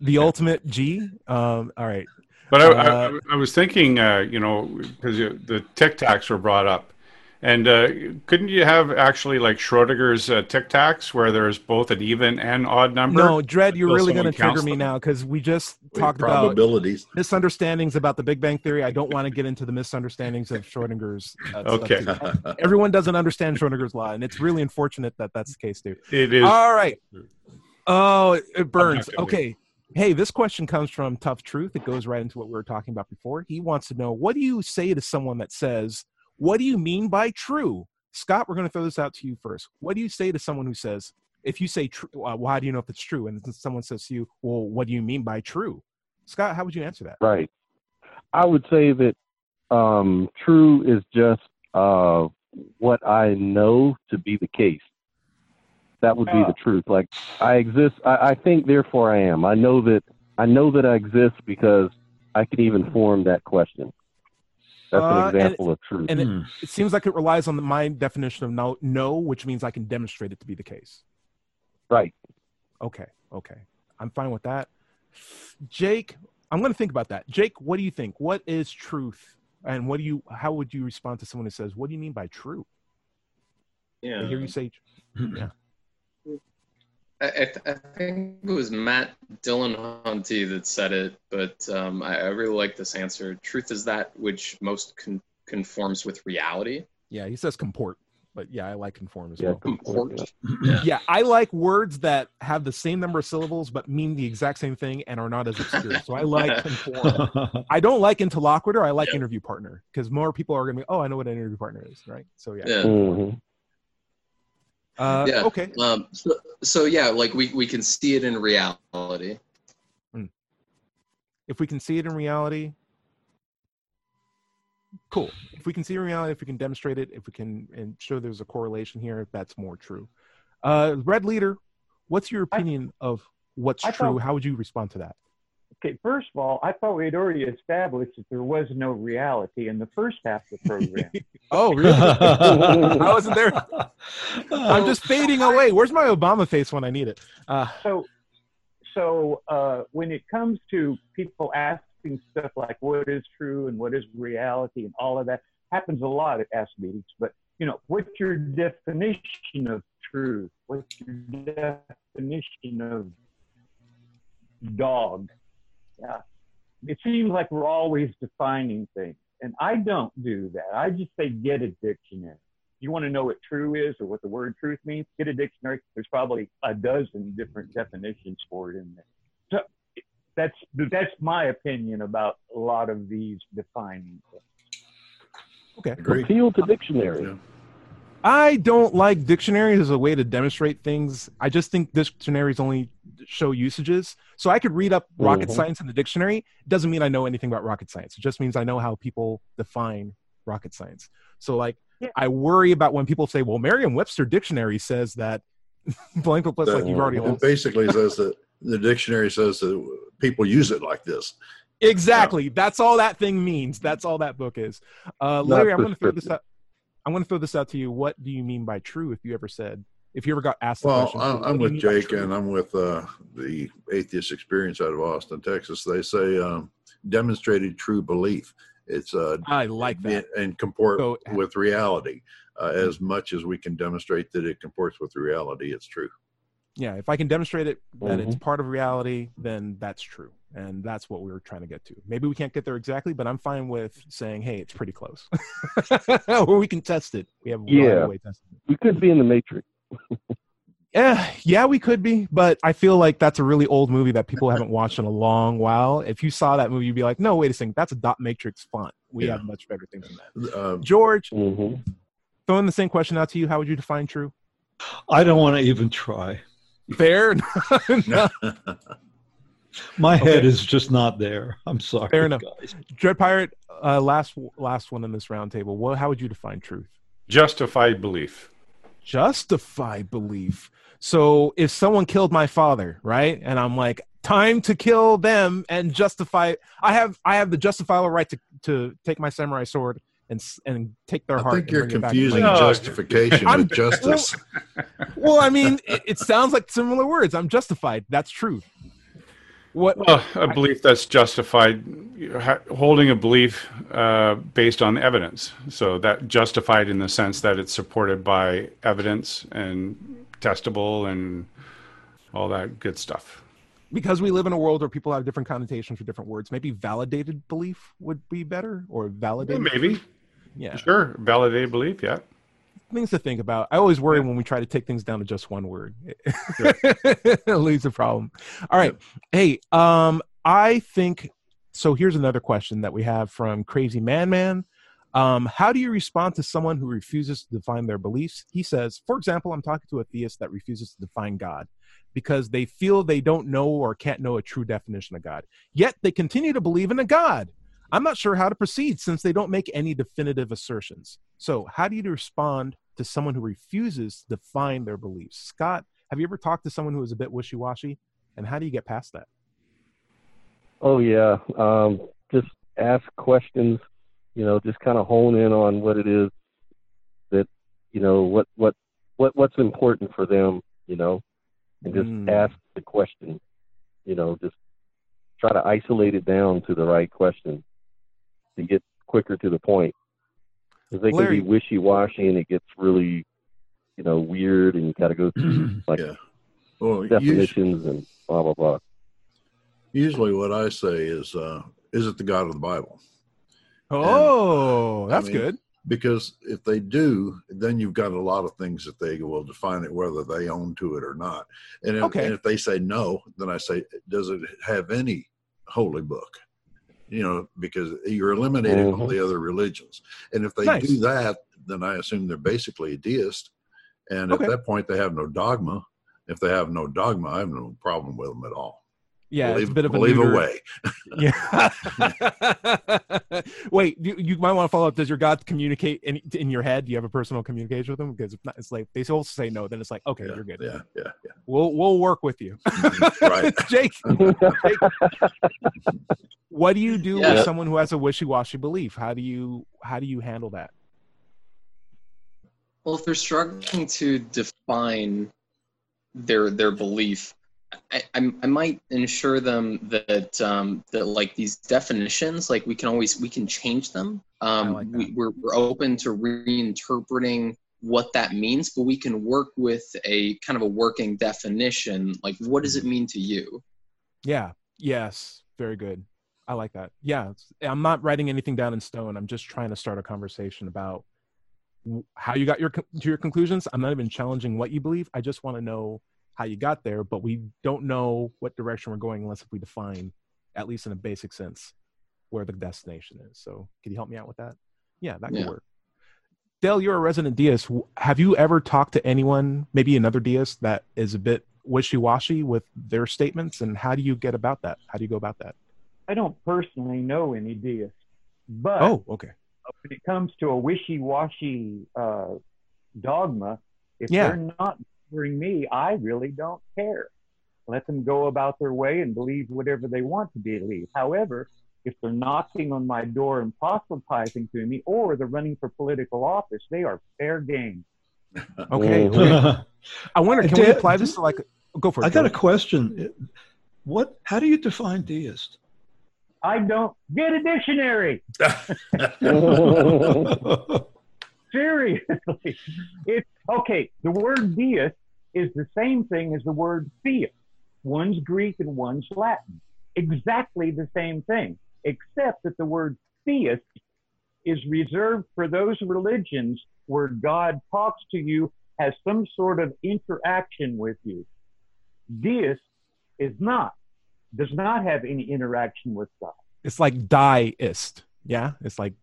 The ultimate G. Um, all right. But I, Uh, I, I was thinking, uh, you know, because the tic tacs were brought up, and uh, couldn't you have actually like Schrodinger's uh, tic tacs where there's both an even and odd number? No, Dread, you're really going to trigger counts me them? now because we just Wait, talked about probabilities. misunderstandings about the Big Bang Theory. I don't want to get into the misunderstandings of Schrodinger's. Uh, Okay. too. Everyone doesn't understand Schrodinger's law, and it's really unfortunate that that's the case, dude. It is. All right. Oh, it, it burns. Okay. Hey, this question comes from Tough Truth. It goes right into what we were talking about before. He wants to know what do you say to someone that says, What do you mean by true? Scott, we're going to throw this out to you first. What do you say to someone who says, If you say true, uh, how do you know if it's true? And then someone says to you, Well, what do you mean by true? Scott, how would you answer that? Right. I would say that um, true is just uh, what I know to be the case. That would be Ah. the truth. Like I exist. I, I think, therefore I am. I know that. I know that I exist because I can even form that question. That's Uh, an and- example of truth. And it, Hmm. it seems like it relies on the, my definition of no, no, which means I can demonstrate it to be the case. right. Okay, okay. I'm fine with that. Jake, I'm going to think about that. Jake, what do you think? What is truth? And what do you how would you respond to someone who says, "What do you mean by true?" Yeah. I hear you say [clears throat] yeah. I, I, th- I think it was Matt Dillahunty that said it, but um, I, I really like this answer. Truth is that which most con- conforms with reality. Yeah, he says comport. but yeah, I like conform as Yeah, well. Comport. Yeah, I like words that have the same number of syllables but mean the exact same thing and are not as obscure. So I like [laughs] conform. I don't like interlocutor. I like interview partner because more people are going to be, oh, I know what an interview partner is, right? So yeah. Yeah. Mhm. Uh, Yeah. Okay. Um, so, so yeah, like we, we can see it in reality. If we can see it in reality, cool. If we can see it in reality, if we can demonstrate it, if we can and show there's a correlation here, if that's more true. Uh, Red Leader, what's your I- opinion of what's I true? thought- How would you respond to that? Okay, first of all, I thought we had already established that there was no reality in the first half of the program. [laughs] Oh, really? [laughs] I wasn't there. I'm just fading away. Where's my Obama face when I need it? Uh, so, so uh, when it comes to people asking stuff like what is true and what is reality and all of that happens a lot at Ask meetings. But you know, what's your definition of truth? What's your definition of dog? Yeah, it seems like we're always defining things, and I don't do that. I just say get a dictionary. You want to know what true is or what the word truth means? Get a dictionary. There's probably a dozen different definitions for it in there. So that's that's my opinion about a lot of these defining things. okay. Agreed. Appeal to dictionary. Yeah. I don't like dictionaries as a way to demonstrate things. I just think dictionaries only show usages. So I could read up rocket Mhm. science in the dictionary. Doesn't mean I know anything about rocket science. It just means I know how people define rocket science. So like Yeah. I worry about when people say, "Well, Merriam-Webster dictionary says that." [laughs] blank plus like you've already It basically says that the dictionary says that people use it like this. Exactly. That's all that thing means. That's all that book is. Uh, Larry, I'm going to throw this prescriptive. out. I'm going to throw this out to you. What do you mean by true? If you ever said, if you ever got asked the Well, question, I'm, I'm with Jake and I'm with uh, the Atheist Experience out of Austin, Texas. They say um, demonstrated true belief. It's uh, I like that. and comport So- with reality. Uh, as much as we can demonstrate that it comports with reality, it's true. Yeah, if I can demonstrate it that it's Mhm. part of reality, then that's true, and that's what we were trying to get to. Maybe we can't get there exactly, but I'm fine with saying, "Hey, it's pretty close," [laughs] or we can test it. We have Yeah. right way testing it. We could be in the Matrix. Yeah, [laughs] yeah, we could be, but I feel like that's a really old movie that people haven't watched in a long while. If you saw that movie, you'd be like, "No, wait a second, that's a dot matrix font. We Yeah. have much better things than that." Uh, George, hmm throwing the same question out to you, how would you define true? I don't want to even try. Fair, [laughs] No. [laughs] My Okay. head is just not there. I'm sorry. Fair enough. guys. Dread Pirate. Uh, last last one in this roundtable. What? How would you define truth? Justified belief. Justified belief. So if someone killed my father, right, and I'm like, time to kill them and justify. I have I have the justifiable right to to take my samurai sword and and take their I heart. I think you're bring it back. confusing No. justification with justice. [laughs] Well, I mean, it, it sounds like similar words. I'm justified. That's true. What? Well, a belief that's justified, holding a belief uh, based on evidence. So that justified in the sense that it's supported by evidence and testable and all that good stuff. because we live in a world where people have different connotations for different words. Maybe validated belief would be better, or Yeah, validated. maybe, Yeah. sure, validated belief. Yeah, things to think about. I always worry when we try to take things down to just one word. [laughs] it leaves a problem. All right. Hey, um, I think so. Here's another question that we have from Crazy Man Man. Um, how do you respond to someone who refuses to define their beliefs? He says, for example, I'm talking to a theist that refuses to define God because they feel they don't know or can't know a true definition of God. Yet they continue to believe in a God. I'm not sure how to proceed since they don't make any definitive assertions. So, how do you respond to someone who refuses to define their beliefs? Scott, have you ever talked to someone who is a bit wishy washy? And how do you get past that? Oh yeah. Um, just ask questions. You know, just kind of hone in on what it is that you know what what what what's important for them. You know, and just Mm. ask the question. You know, just try to isolate it down to the right question to get quicker to the point. Because they can be wishy washy and it gets really, you know, weird and you got to go through [clears throat] like Yeah. Well, us- definitions and blah blah blah. usually what I say is, uh, is it the God of the Bible? Oh, I that's mean, good. because if they do, then you've got a lot of things that they will define it whether they own to it or not. And if, Okay. and if they say no, then I say, does it have any holy book? You know, because you're eliminating all Mhm. the other religions. And if they Nice. do that, then I assume they're basically a deist. And Okay. at that point, they have no dogma. If they have no dogma, I have no problem with them at all. Yeah, believe, it's a bit of a believe neuter- away. [laughs] Yeah. [laughs] Wait, you, you might want to follow up. Does your God communicate in, in your head? Do you have a personal communication with him? Because if not, it's like they also say no. Then it's like, okay, Yeah, you're good. yeah, yeah, yeah. We'll we'll work with you. Mm-hmm, right. [laughs] Jake, Jake, what do you do Yeah. with someone who has a wishy-washy belief? How do you how do you handle that? Well, if they're struggling to define their their belief, I, I, I might ensure them that um, that like these definitions, like we can always we can change them. Um, like we, we're we're open to reinterpreting what that means, but we can work with a kind of a working definition. Like, what does it mean to you? Yeah. Yes. Very good. I like that. Yeah. I'm not writing anything down in stone. I'm just trying to start a conversation about how you got your to your conclusions. I'm not even challenging what you believe. I just want to know how you got there, but we don't know what direction we're going unless we define, at least in a basic sense, where the destination is. So, can you help me out with that? Yeah, that could Yeah. work. Dale, you're a resident deist. Have you ever talked to anyone, maybe another deist, that is a bit wishy-washy with their statements? And how do you get about that? How do you go about that? I don't personally know any deists, but Oh, okay. when it comes to a wishy-washy uh, dogma, if Yeah. they're not bothering me, I really don't care. Let them go about their way and believe whatever they want to believe. However, if they're knocking on my door and proselytizing to me, or they're running for political office, they are fair game. [laughs] Okay. I wonder, can we apply this to like? Go for it. I got a question. What? How do you define deist? I don't get a dictionary. [laughs] [laughs] Seriously. It's okay. The word deist is the same thing as the word theist. One's Greek and one's Latin. Exactly the same thing, except that the word theist is reserved for those religions where God talks to you, has some sort of interaction with you. Deist is not, does not have any interaction with God. It's like deist. Yeah, it's like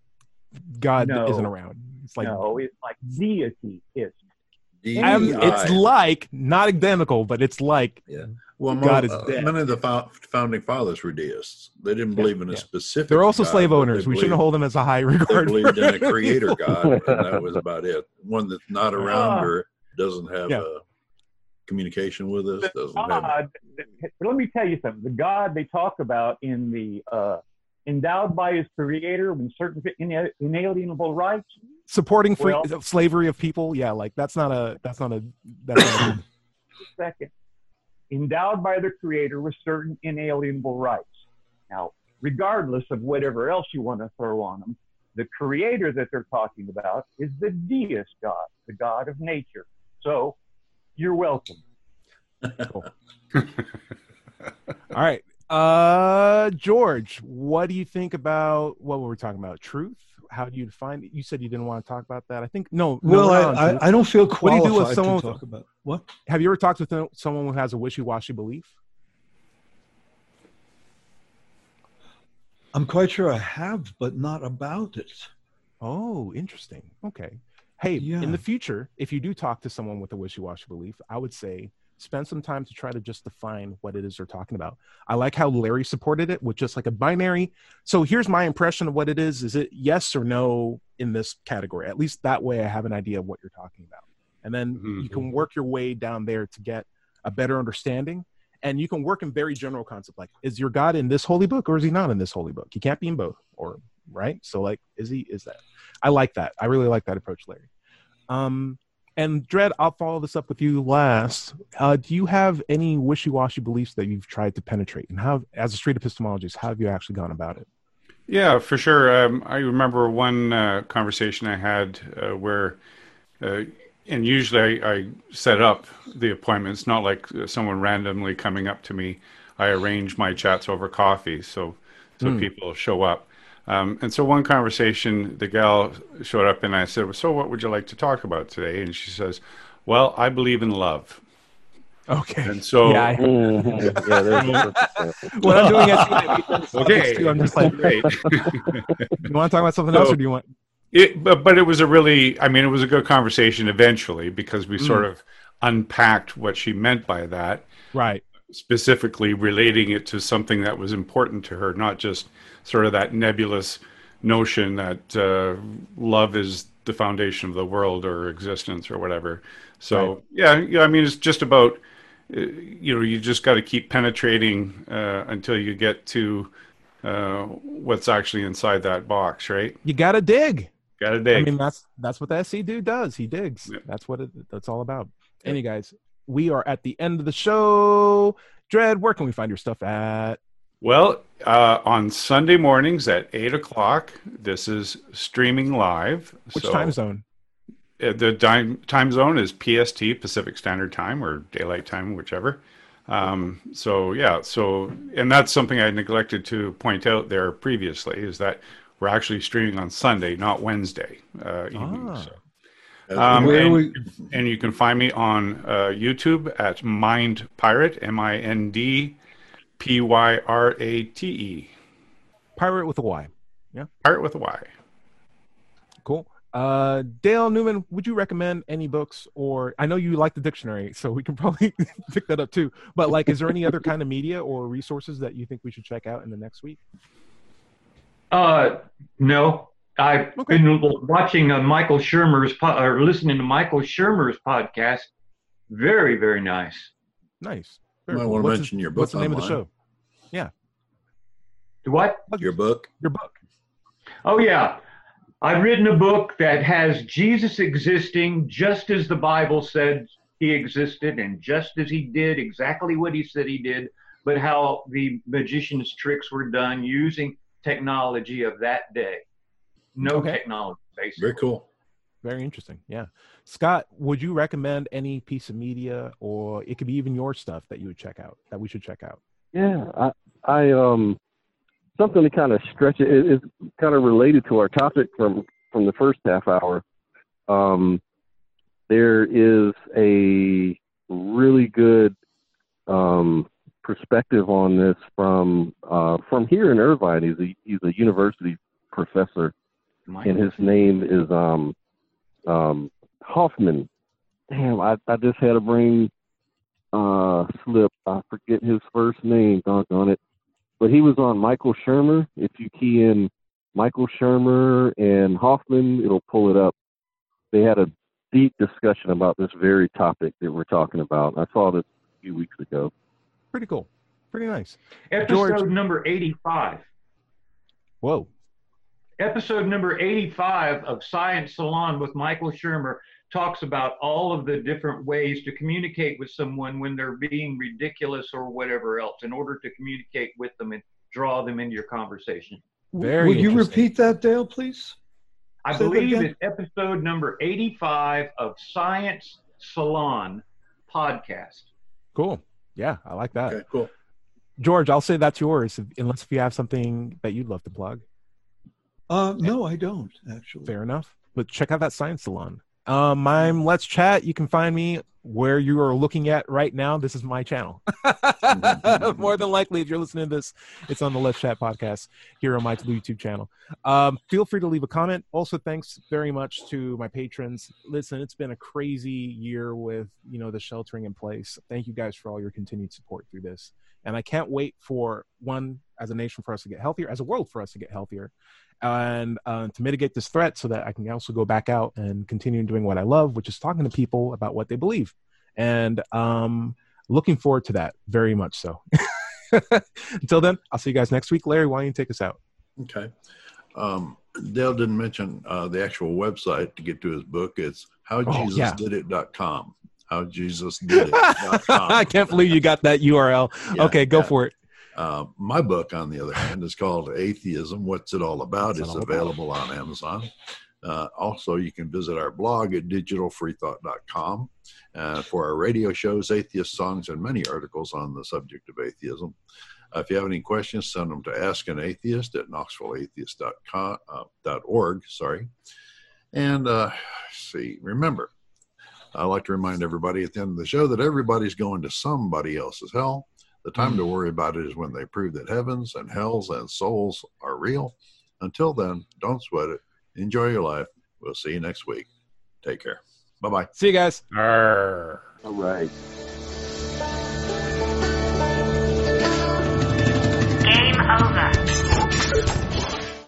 God No. isn't around. It's like no, it's like deity is. I'm- it's like not identical, but it's like yeah. Well, God God is dead. many of the fo- founding fathers were deists. They didn't believe in a yeah. specific. they're also God, slave owners. they We shouldn't hold them as a high They regard. believed in a [laughs] creator God, and that was about it. One that's not around or doesn't have Yeah. uh, communication with us. Doesn't have. God, let me tell you something. The God they talk about in the uh, endowed by his creator with certain inalienable rights. Supporting free, Well- slavery of people. Yeah, like that's not a that's not a that's not a, Second, endowed by the creator with certain inalienable rights. Now, regardless of whatever else you want to throw on them, the creator that they're talking about is the deist God, the God of nature. So, you're welcome. [laughs] All right. Uh George, what do you think about what were we talking about? Truth? How do you define it? You said you didn't want to talk about that. I think no. no, Well, on I. I, I don't feel What do you do with qualified someone to talk about what. Have you ever talked with someone who has a wishy-washy belief? I'm quite sure I have, but not about it. Oh, interesting. Okay. Hey, Yeah. in the future, if you do talk to someone with a wishy-washy belief, I would say spend some time to try to just define what it is they're talking about. I like how Larry supported it with just like a binary. So here's my impression of what it is. Is it yes or no in this category? At least that way I have an idea of what you're talking about. And then you can work your way down there to get a better understanding. And you can work in very general concept like, is your God in this holy book or is he not in this holy book? He can't be in both, or right? So like, is he is that? I like that. I really like that approach, Larry. Um, and Dread, I'll follow this up with you last. Uh, do you have any wishy-washy beliefs that you've tried to penetrate, and how, as a street epistemologist, how have you actually gone about it? Yeah, for sure. Um, I remember one uh, conversation I had uh, where, uh, and usually I, I set up the appointments, not like uh, someone randomly coming up to me. I arrange my chats over coffee so so Hmm. people show up. Um, and so one conversation, the gal showed up and I said, well, "So what would you like to talk about today?" And she says, "Well, I believe in love." Okay. And so Yeah, I- [laughs] yeah, there's a perfect example. when I'm doing it, [laughs] Okay. I'm just like, Great. [laughs] you want to talk about something else, or do you want? It, but but it was a really, I mean, it was a good conversation eventually because we Mm. sort of unpacked what she meant by that, Right. Specifically relating it to something that was important to her, not just sort of that nebulous notion that uh, love is the foundation of the world or existence or whatever. So yeah, yeah, I mean, it's just about uh, you know you just got to keep penetrating uh, until you get to uh, what's actually inside that box, right? You gotta dig. Got to dig. I mean, that's that's what the SE dude does. He digs. Yeah. That's what it, that's all about. Any guys, we are at the end of the show. Dread, where can we find your stuff at? Well, uh, on Sunday mornings at eight o'clock, this is streaming live. Which So, time zone? uh, The time time zone is PST, Pacific Standard Time, or Daylight Time, whichever. Um, so yeah, so and that's something I neglected to point out there previously is that we're actually streaming on Sunday, not Wednesday uh, evening. Ah. So. As Um, Where and, we- and you can find me on uh, YouTube at Mind Pirate, M I N D P Y R A T E. Pirate with a Y. Yeah. Pirate with a Y. Cool. Uh, Dale Newman, would you recommend any books or I know you like the dictionary, so we can [laughs] probably [laughs] pick that up too. But like, is there any other kind of media or resources that you think we should check out in the next week? Uh, no, I've Okay. been watching uh, Michael Shermer's po- or listening to Michael Shermer's podcast. Very, very nice. Nice. You might cool. wanna What's mention his- your What's book the name of the show? Yeah, What? your book. your book. Oh yeah, I've written a book that has Jesus existing just as the Bible said he existed, and just as he did exactly what he said he did, but how the magician's tricks were done using technology of that day. No Okay. technology, basically. Very cool. Very interesting. Yeah. Scott, would you recommend any piece of media or it could be even your stuff that you would check out that we should check out? Yeah, I, I um, something to kind of stretch it is kind of related to our topic from from the first half hour. Um, there is a really good um, perspective on this from uh, from here in Irvine. He's a he's a university professor, and his name is um, um, Hoffman. Damn, I, I just had a brain uh, slip. I forget his first name, doggone it. But he was on Michael Shermer. If you key in Michael Shermer and Hoffman, it'll pull it up. They had a deep discussion about this very topic that we're talking about. I saw this a few weeks ago. Pretty cool. Pretty nice. Episode George. number 85. Whoa. Episode number 85 of Science Salon with Michael Shermer talks about all of the different ways to communicate with someone when they're being ridiculous or whatever else in order to communicate with them and draw them into your conversation. Very Would you repeat that, Dale, please? I Say believe it's episode number 85 of Science Salon podcast. Cool. Yeah, I like that. Okay, cool. George, I'll say that's yours unless if you have something that you'd love to plug. Uh, no, I don't actually. Fair enough. But check out that science salon. Um, I'm Let's Chat. You can find me where you are looking at right now. This is my channel. [laughs] [laughs] More than likely, if you're listening to this, it's on the Let's Chat podcast here on my YouTube channel. Um, feel free to leave a comment. Also, thanks very much to my patrons. Listen, it's been a crazy year with you know the sheltering in place. Thank you guys for all your continued support through this, and I can't wait for one as a nation for us to get healthier, as a world for us to get healthier, and uh, to mitigate this threat, so that I can also go back out and continue doing what I love, which is talking to people about what they believe, and um, looking forward to that very much. So. [laughs] Until then, I'll see you guys next week. Larry, why don't you take us out? Okay. Um, Dale didn't mention uh, the actual website to get to his book. It's Oh, yeah. howjesusdidit.com. [laughs] Howjesusdidit.com. I can't believe you got that URL. Yeah, okay, go yeah. for it. Uh, my book, on the other hand, is called Atheism What's It All About? It's about? available on Amazon. Uh, also, you can visit our blog at digitalfreethought.com uh, for our radio shows, atheist songs, and many articles on the subject of atheism. Uh, if you have any questions, send them to Ask an Atheist at knoxvilleatheist.com, uh, dot org. Sorry. And uh, see, remember, I like to remind everybody at the end of the show that everybody's going to somebody else's hell. The time to mm. worry about it is when they prove that heavens and hells and souls are real. Until then, don't sweat it. Enjoy your life. We'll see you next week. Take care. Bye bye. See you guys. Arr. All right.